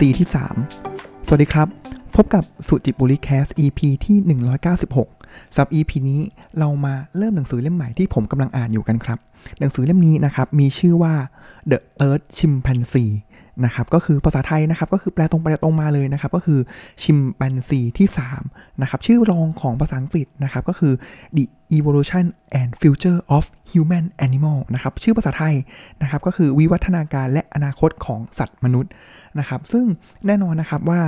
ซีที่ 3 สวัสดีครับ พบกับสุจิบุริแคส EP ที่ 196สับ EP นี้เรามาเริ่มหนังสือเล่มใหม่ที่ผมกำลังอ่านอยู่กันครับ หนังสือเล่มนี้นะครับ มีชื่อว่า The Earth Chimpanzee นะครับก็คือภาษาไทยนะครับก็คือแปลตรงไปตรงมาเลยนะครับก็คือชิมแปนซีที่3นะครับชื่อรองของภาษาอังกฤษนะครับก็คือ The Evolution and Future of Human Animal นะครับชื่อภาษาไทยนะครับก็คือวิวัฒนาการและอนาคตของสัตว์มนุษย์นะครับซึ่งแน่นอนนะครับว่า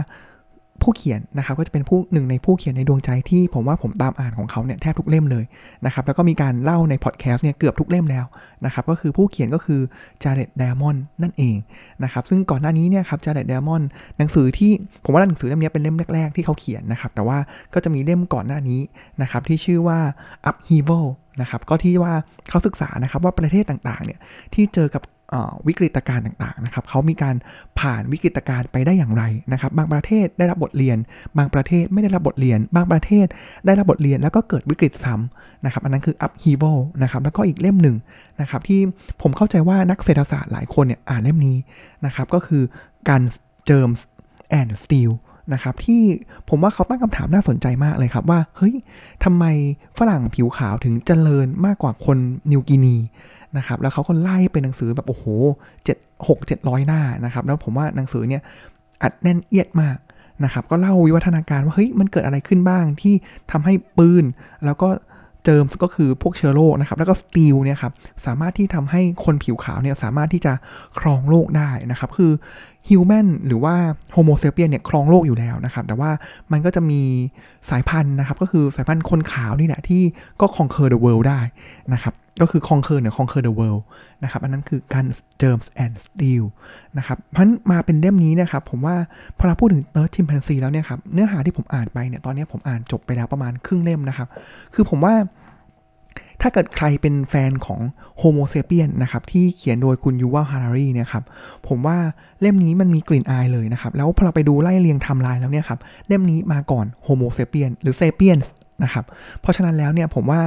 ผู้เขียนนะครับก็จะเป็นผู้หนึ่งในผู้เขียนในดวงใจที่ผมว่าผมตามอ่านของเขาเนี่ยแทบทุกเล่มเลยนะครับแล้วก็มีการเล่าในพอดแคสต์เนี่ยเกือบทุกเล่มแล้วนะครับก็คือผู้เขียนก็คือจาร์เดตไดมอนด์นั่นเองนะครับซึ่งก่อนหน้านี้เนี่ยครับจาร์เดตไดมอนด์หนังสือที่ผมว่าหนังสือเล่มนี้เป็นเล่มแรก ๆ ที่เขาเขียนนะครับแต่ว่าก็จะมีเล่มก่อนหน้านี้นะครับที่ชื่อว่า Upheaval นะครับก็ที่ว่าเขาศึกษานะครับว่าประเทศต่างๆเนี่ยที่เจอกับ วิกฤตการณ์ต่างๆนะครับเขามีการผ่านวิกฤตการณ์ไปได้อย่างไรนะครับ บางประเทศได้รับบทเรียน บางประเทศไม่ได้รับบทเรียน บางประเทศได้รับบทเรียนแล้วก็เกิดวิกฤตซ้ำนะครับ อันนั้นคือ upheaval นะครับแล้วก็อีกเล่มหนึ่งนะครับที่ผมเข้าใจว่านักเศรษฐศาสตร์หลายคนเนี่ยอ่านเล่มนี้นะครับก็คือการ germs and steel นะครับที่ผมว่าเขาตั้งคำถามน่าสนใจมากเลยครับว่าเฮ้ยทำไมฝรั่งผิวขาวถึงเจริญมากกว่าคนนิวกินี นะครับแล้วเขาก็ไล่เป็นหนังสือแบบโอ้โหเจ็ดหกเจ็ดร้อยหน้านะครับแล้วผมว่าหนังสือเนี่ยอัดแน่นเอียดมากนะครับก็เล่าวิวัฒนาการว่าเฮ้ยมันเกิดอะไรขึ้นบ้างที่ทำให้ปืน แล้วก็เจิมก็คือพวกเชื้อโรคนะครับแล้วก็สตีลเนี่ยครับสามารถที่ทำให้คนผิวขาวเนี่ยสามารถที่จะครองโลกได้นะครับคือ human หรือว่า Homo sapiens เนี่ยครองโลกอยู่แล้วนะครับ แต่ว่ามันก็จะมีสายพันธุ์นะครับ ก็คือสายพันธุ์คนขาวนี่แหละที่ก็ conquer the world ได้นะครับ ก็คือ conquer เนี่ย conquer the world นะครับ อันนั้นคือการ germs and steel นะครับ เพราะมาเป็นเล่มนี้นะครับ ผมว่าพอเราพูดถึง third chimpanzee แล้วเนี่ยครับ เนื้อหาที่ผมอ่านไปเนี่ย ตอนนี้ผมอ่านจบไปแล้วประมาณครึ่งเล่มนะครับ คือผมว่า ถ้าเกิดใครเป็นแฟนของ Homo sapiens นะครับที่เขียนโดยคุณยูวาลฮารารีเนี่ยครับผมว่าเล่มนี้มันมีกลิ่นอายเลยนะครับแล้วพอเราไปดูไล่เรียงไทม์ไลน์แล้วเนี่ยครับเล่มนี้มาก่อน Homo sapiens หรือ Sapiens นะครับเพราะฉะนั้นแล้วเนี่ยผมว่า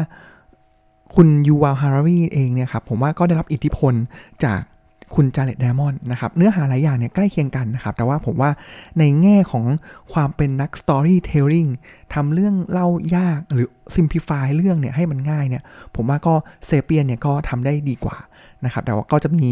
คุณยูวาลฮารารีเองเนี่ยครับผมว่าก็ได้รับอิทธิพลจาก คุณจาเร็ดไดมอนด์นะครับเนื้อหาหลายอย่างเนี่ยใกล้เคียงกันนะครับ แต่ว่าผมว่าในแง่ของความเป็นนัก storytellingทำเรื่องเล่ายากหรือ simplify เรื่องเนี่ยให้มันง่ายเนี่ย ผมว่าก็ Sapiens เนี่ยก็ทำได้ดีกว่านะครับ แต่ว่าก็จะมี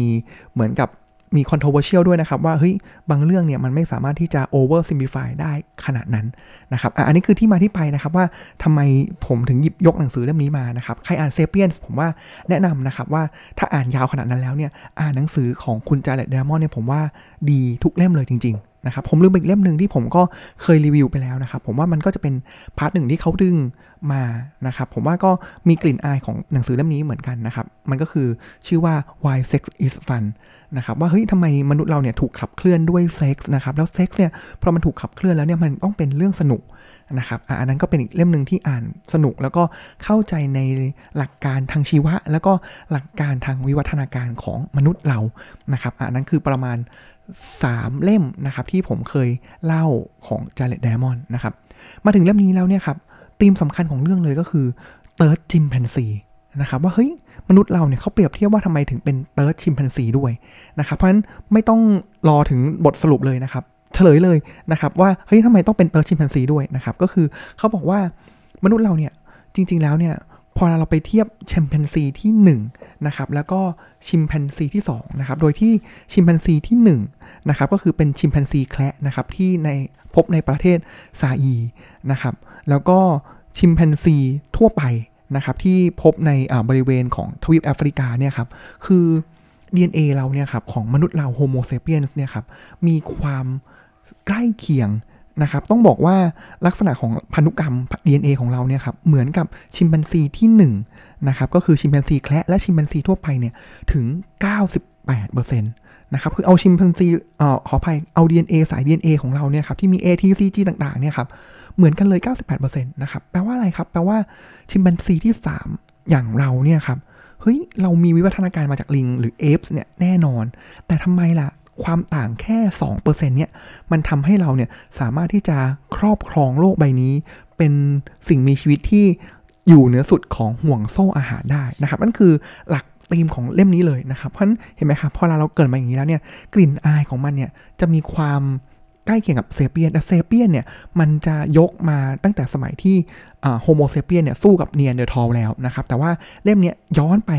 เหมือนกับ มี controversial ด้วยนะครับ ว่าเฮ้ยบางเรื่องเนี่ยมันไม่สามารถที่จะ over simplify ได้ขนาดนั้นนะครับอันนี้คือที่มาที่ไปนะครับว่าทำไมผมถึงหยิบยกหนังสือเล่มนี้มานะครับใครอ่าน Sapiens ผมว่าแนะนำนะครับว่าถ้าอ่านยาวขนาดนั้นแล้วเนี่ยอ่านหนังสือของคุณจาเร็ดไดมอนด์เนี่ยผมว่าดีทุกเล่มเลยจริง ๆ นะครับผมลืมอีกเล่มหนึ่งที่ผมก็เคยรีวิวไปแล้วนะครับ ผมว่ามันก็จะเป็น part หนึ่งที่เขาดึงมานะครับ ผมว่าก็มีกลิ่นอายของหนังสือเล่มนี้เหมือนกันนะครับ มันก็คือชื่อว่า why sex is fun นะครับว่าเฮ้ยทำไมมนุษย์เราเนี่ยถูกขับเคลื่อนด้วยเซ็กส์นะครับแล้วเซ็กส์เนี่ยพอมันถูกขับเคลื่อนแล้วเนี่ยมันต้องเป็นเรื่องสนุกนะครับอันนั้นก็เป็นอีกเล่มหนึ่งที่อ่านสนุก แล้วก็เข้าใจในหลักการทางชีวะ แล้วก็หลักการทางวิวัฒนาการของมนุษย์เรานะครับอันนั้นคือประมาณ 3 เล่มนะครับที่ผมเคยเล่าของจาเร็ด ไดมอนด์นะครับ มาถึงเล่มนี้แล้วเนี่ยครับธีมสำคัญของเรื่องเลยก็คือ Third Chimpanzee นะครับว่าเฮ้ยมนุษย์เราเนี่ยเขาเปรียบเทียบว่าทำไมถึงเป็น Third Chimpanzee ด้วยนะครับเพราะฉะนั้นไม่ต้องรอถึงบทสรุปเลยนะครับเฉลยเลยนะครับว่าเฮ้ยทำไมต้องเป็น Third Chimpanzee ด้วยนะครับก็คือเขาบอกว่ามนุษย์เราเนี่ยจริง ๆแล้วเนี่ย พอเราไปเทียบชิมพันซีที่1นะครับแล้วก็ชิมพันซีที่2นะครับโดยที่ชิมพันซีที่1นะครับก็คือเป็นชิมพันซีแคระนะครับที่ในพบในประเทศซาอีร์นะครับแล้วก็ชิมพันซีทั่วไปนะครับที่พบในบริเวณของทวีปแอฟริกาเนี่ยครับคือ DNA เราเนี่ยครับของมนุษย์เราโฮโมเซเปียนส์เนี่ยครับมีความใกล้เคียง นะครับต้องบอกว่าลักษณะของพันธุกรรม DNA ของเราเนี่ยครับเหมือนกับชิมแปนซีที่1นะครับก็คือชิมแปนซีแคระและชิมแปนซีทั่วไปเนี่ยถึง 98%นะครับคือเอาชิมแปนซีเอ่อขออภัยเอา DNA สาย DNA ของเราเนี่ยครับที่มี A T C G ต่างๆเนี่ยครับเหมือนกันเลย 98%นะครับแปลว่าอะไรครับ แปลว่าชิมแปนซีที่ 3 อย่างเราเนี่ยครับเฮ้ยเรามีวิวัฒนาการมาจากลิงหรือเอฟส์เนี่ยแน่นอน แต่ทำไมล่ะ ความต่างแค่ 2%เนี่ยมันทำให้เราเนี่ยสามารถที่จะครอบครองโลกใบนี้ เป็นสิ่งมีชีวิตที่อยู่เหนือสุดของห่วงโซ่อาหารได้นะครับนั่นคือหลักธีมของเล่มนี้เลยนะครับ เพราะฉะนั้นเห็นไหมครับพอเราเกิดมาอย่างนี้แล้วเนี่ยกลิ่นอายของมันเนี่ยจะมีความใกล้เคียงกับเซเปียนแต่เซเปียนเนี่ยมันจะยกมาตั้งแต่สมัยที่โฮโมเซเปียนเนี่ยสู้กับนีแอนเดอร์ทอลแล้วนะครับ แต่ว่าเล่มนี้ย้อนไป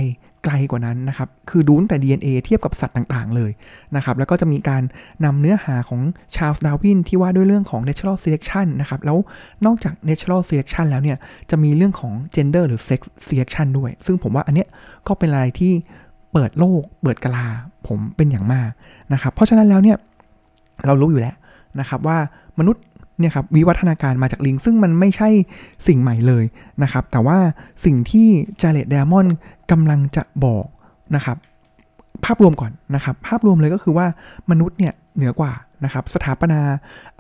ไกลกว่านั้นนะครับ คือดูตั้งแต่ DNA เทียบกับสัตว์ต่างๆเลยนะครับ แล้วก็จะมีการนำเนื้อหาของชาร์ลส์ดาร์วินที่ว่าด้วยเรื่องของ natural selection นะครับ แล้วนอกจาก natural selection แล้วเนี่ย จะมีเรื่องของ gender หรือ sex selection ด้วย ซึ่งผมว่าอันเนี้ยก็เป็นอะไรที่เปิดโลก เปิดกะลาผมเป็นอย่างมากนะครับ เพราะฉะนั้นแล้วเนี่ย เรารู้อยู่แล้วนะครับว่ามนุษย์ เนี่ยครับวิวัฒนาการมาจากลิงซึ่งมันไม่ใช่สิ่งใหม่เลยนะครับ แต่ว่าสิ่งที่จาเร็ด ไดมอนด์กำลังจะบอกนะครับภาพรวมก่อนนะครับ ภาพรวมเลยก็คือว่ามนุษย์เนี่ยเหนือกว่านะครับ สถาปนา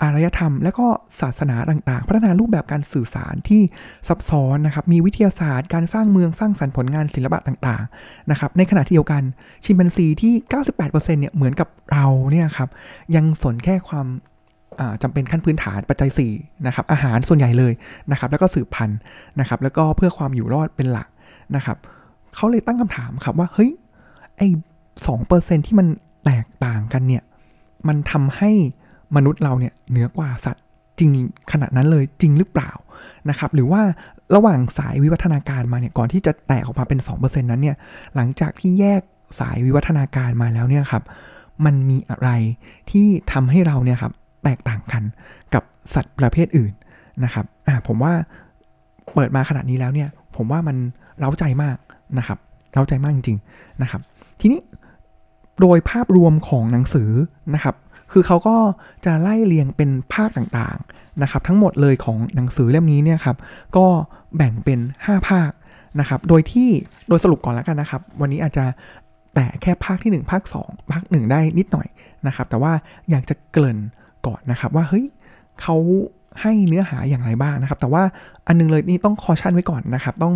อารยธรรม และก็ศาสนาต่างๆ พัฒนารูปแบบการสื่อสารที่ซับซ้อนนะครับ มีวิทยาศาสตร์ การสร้างเมืองสร้างสรรค์ผลงานศิลปะต่างๆนะครับ ในขณะที่เดียวกันชิมแปนซีที่ 98%เนี่ยเหมือนกับเราเนี่ยครับยังสนแค่ความ จำเป็นขั้นพื้นฐานปัจจัย4นะครับอาหารส่วนใหญ่เลยนะครับแล้วก็สืบพันธุ์นะครับแล้วก็เพื่อความอยู่รอดเป็นหลักนะครับเขาเลยตั้งคำถามครับว่าเฮ้ยไอ้สองเปอร์เซ็นที่มันแตกต่างกันเนี่ยมันทำให้มนุษย์เราเนี่ยเหนือกว่าสัตว์จริงขนาดนั้นเลยจริงหรือเปล่านะครับหรือว่าระหว่างสายวิวัฒนาการมาเนี่ยก่อนที่จะแตกออกมาเป็น 2%นั้นเนี่ยหลังจากที่แยกสายวิวัฒนาการมาแล้วเนี่ยครับมันมีอะไรที่ทำให้เราเนี่ยครับ แตกต่างกันกับสัตว์ประเภทอื่นนะครับอ่าผมว่าเปิดมาขนาดนี้แล้วเนี่ย ผมว่ามันเล้าใจมากนะครับเล้าใจมากจริงๆนะครับ ทีนี้โดยภาพรวมของหนังสือนะครับ คือเขาก็จะไล่เรียงเป็นภาคต่างๆนะครับ ทั้งหมดเลยของหนังสือเล่มนี้เนี่ยครับ ก็แบ่งเป็น 5 ภาคนะครับ โดยที่โดยสรุปก่อนแล้วกันนะครับ วันนี้อาจจะแต่แค่ภาคที่ 1 ภาค 2 ภาค 1 ได้นิดหน่อยนะครับ แต่ว่าอยากจะเกริ่น ก่อนนะครับว่าเฮ้ยเขาให้เนื้อหาอย่างไรบ้างนะครับ แต่ว่าอันนึงเลยนี่ต้อง caution ไว้ก่อนนะครับ ต้อง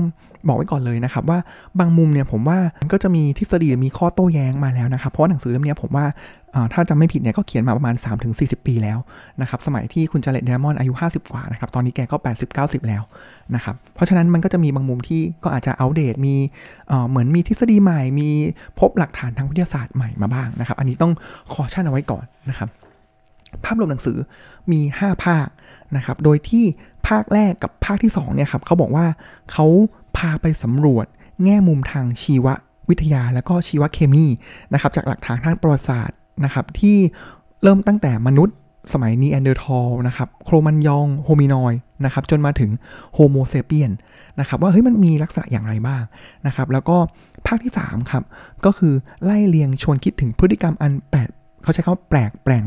บอกไว้ก่อนเลยนะครับ ว่าบางมุมเนี่ยผมว่าก็จะมีทฤษฎีมีข้อโต้แย้งมาแล้วนะครับ เพราะหนังสือเล่มนี้ผมว่าถ้าจำไม่ผิดเนี่ยก็เขียนมาประมาณ 3-40 ปีแล้วนะครับสมัยที่คุณจาเร็ด ไดมอนด์อายุ 50 กว่านะครับตอนนี้แกก็ 80-90 แล้วนะครับเพราะฉะนั้นมันก็จะมีบางมุมที่ก็อาจจะอัปเดตมีเหมือนมีทฤษฎีใหม่ มีพบหลักฐานทางวิทยาศาสตร์ใหม่มาบ้างนะครับ อันนี้ต้อง caution เอาไว้ก่อนนะครับ ภาพรวมหนังสือมี 5 ภาคนะครับ โดยที่ภาคแรกกับภาคที่2เนี่ยครับเขาบอกว่าเขาพาไปสำรวจแง่มุมทางชีววิทยาและก็ชีวเคมีนะครับจากหลักฐานทางประวัติศาสตร์นะครับที่เริ่มตั้งแต่มนุษย์สมัยนีแอนเดอร์ทอลนะครับโครมันยองโฮมินอยด์นะครับจนมาถึงโฮโมเซเปียนนะครับว่าเฮ้ยมันมีลักษณะอย่างไรบ้างนะครับแล้วก็ภาคที่3ครับก็คือไล่เลียงชวนคิดถึงพฤติกรรมอันแปลก เขาใช้คำว่าแปลกแปลง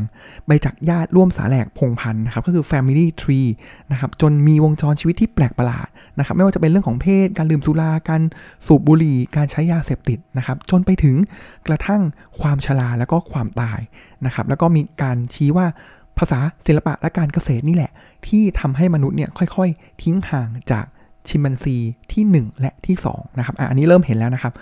ไปจากญาติร่วมสาแหลกพงพันธ์นะครับก็คือ family tree นะครับจนมีวงจรชีวิตที่แปลกประหลาดนะครับไม่ว่าจะเป็นเรื่องของเพศ การดื่มสุราการสูบบุหรี่ การใช้ยาเสพติดนะครับจนไปถึงกระทั่งความชราแล้วก็ความตายนะครับแล้วก็มีการชี้ว่าภาษาศิลปะและการเกษตรนี่แหละ ที่ทำให้มนุษย์เนี่ยค่อยๆ ทิ้งห่างจากชิมแปนซีที่ 1 และที่2นะครับอันนี้เริ่มเห็นแล้วนะครับ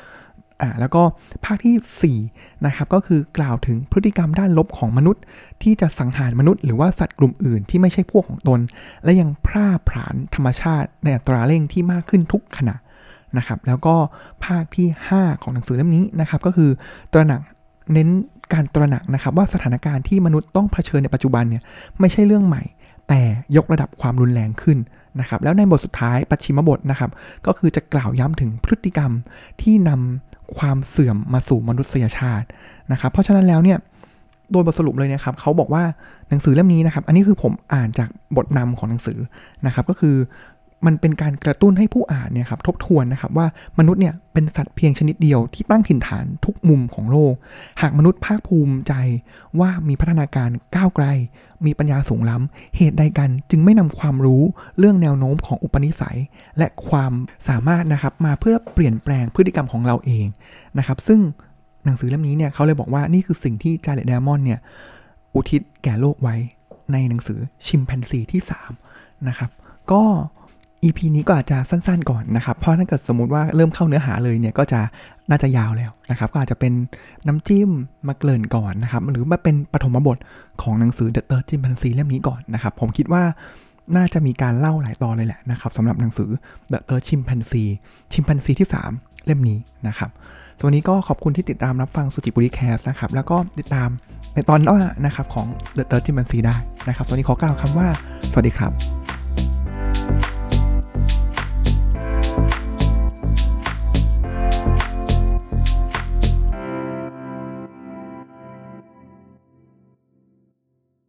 อ่าแล้วก็ภาคที่4นะครับก็คือกล่าวถึงพฤติกรรมด้านลบของมนุษย์ ที่จะสังหารมนุษย์หรือว่าสัตว์กลุ่มอื่นที่ไม่ใช่พวกของตน และยังพร่าผลาญธรรมชาติในอัตราเร่งที่มากขึ้นทุกขณะนะครับแล้วก็ภาคที่ 5 ของหนังสือเล่มนี้นะครับก็คือตระหนักเน้นการตระหนักนะครับว่าสถานการณ์ที่มนุษย์ต้องเผชิญในปัจจุบันเนี่ยไม่ใช่เรื่องใหม่ แต่ยกระดับความรุนแรงขึ้นนะครับแล้วในบทสุดท้ายปัจฉิมบทนะครับก็คือจะกล่าวย้ำถึงพฤติกรรมที่นำ ความเสื่อมมาสู่มนุษยชาตินะครับเพราะฉะนั้นแล้วเนี่ยโดยบทสรุปเลยนะครับเขาบอกว่าหนังสือเล่มนี้นะครับ อันนี้คือผมอ่านจากบทนำของหนังสือนะครับ ก็คือ มันเป็นการกระตุ้นให้ผู้อ่านเนี่ยครับทบทวนนะครับว่ามนุษย์เนี่ยเป็นสัตว์เพียงชนิดเดียวที่ตั้งถิ่นฐานทุกมุมของโลก หากมนุษย์ภาคภูมิใจว่ามีพัฒนาการก้าวไกล มีปัญญาสูงล้ำ เหตุใดกันจึงไม่นำความรู้เรื่องแนวโน้มของอุปนิสัย และความสามารถนะครับมาเพื่อเปลี่ยนแปลงพฤติกรรมของเราเองนะครับซึ่งหนังสือเล่มนี้เนี่ยเขาเลยบอกว่านี่คือสิ่งที่จาเลตเดมอนเนี่ยอุทิศแก่โลกไว้ในหนังสือชิมแปนซีที่3นะครับก็ EP นี้ก็อาจจะสั้นๆก่อนนะครับ เพราะถ้าเกิดสมมติว่าเริ่มเข้าเนื้อหาเลยเนี่ยก็จะน่าจะยาวแล้วนะครับ ก็อาจจะเป็นน้ำจิ้มมาเกริ่นก่อนนะครับ หรือมาเป็นปฐมบทของหนังสือ The Third Chimpanzee เล่มนี้ก่อนนะครับ ผมคิดว่าน่าจะมีการเล่าหลายตอนเลยแหละนะครับสำหรับหนังสือ The Third Chimpanzee Chimpanzee ที่ 3 เล่มนี้นะครับสวันนี้ก็ขอบคุณที่ติดตามรับฟังสุจิบุรีแคสนะครับ แล้วก็ติดตามในตอนหน้านะครับของ The Third Chimpanzee ได้นะครับสวัสดีขอกล่าวคำว่า สวัสดีครับ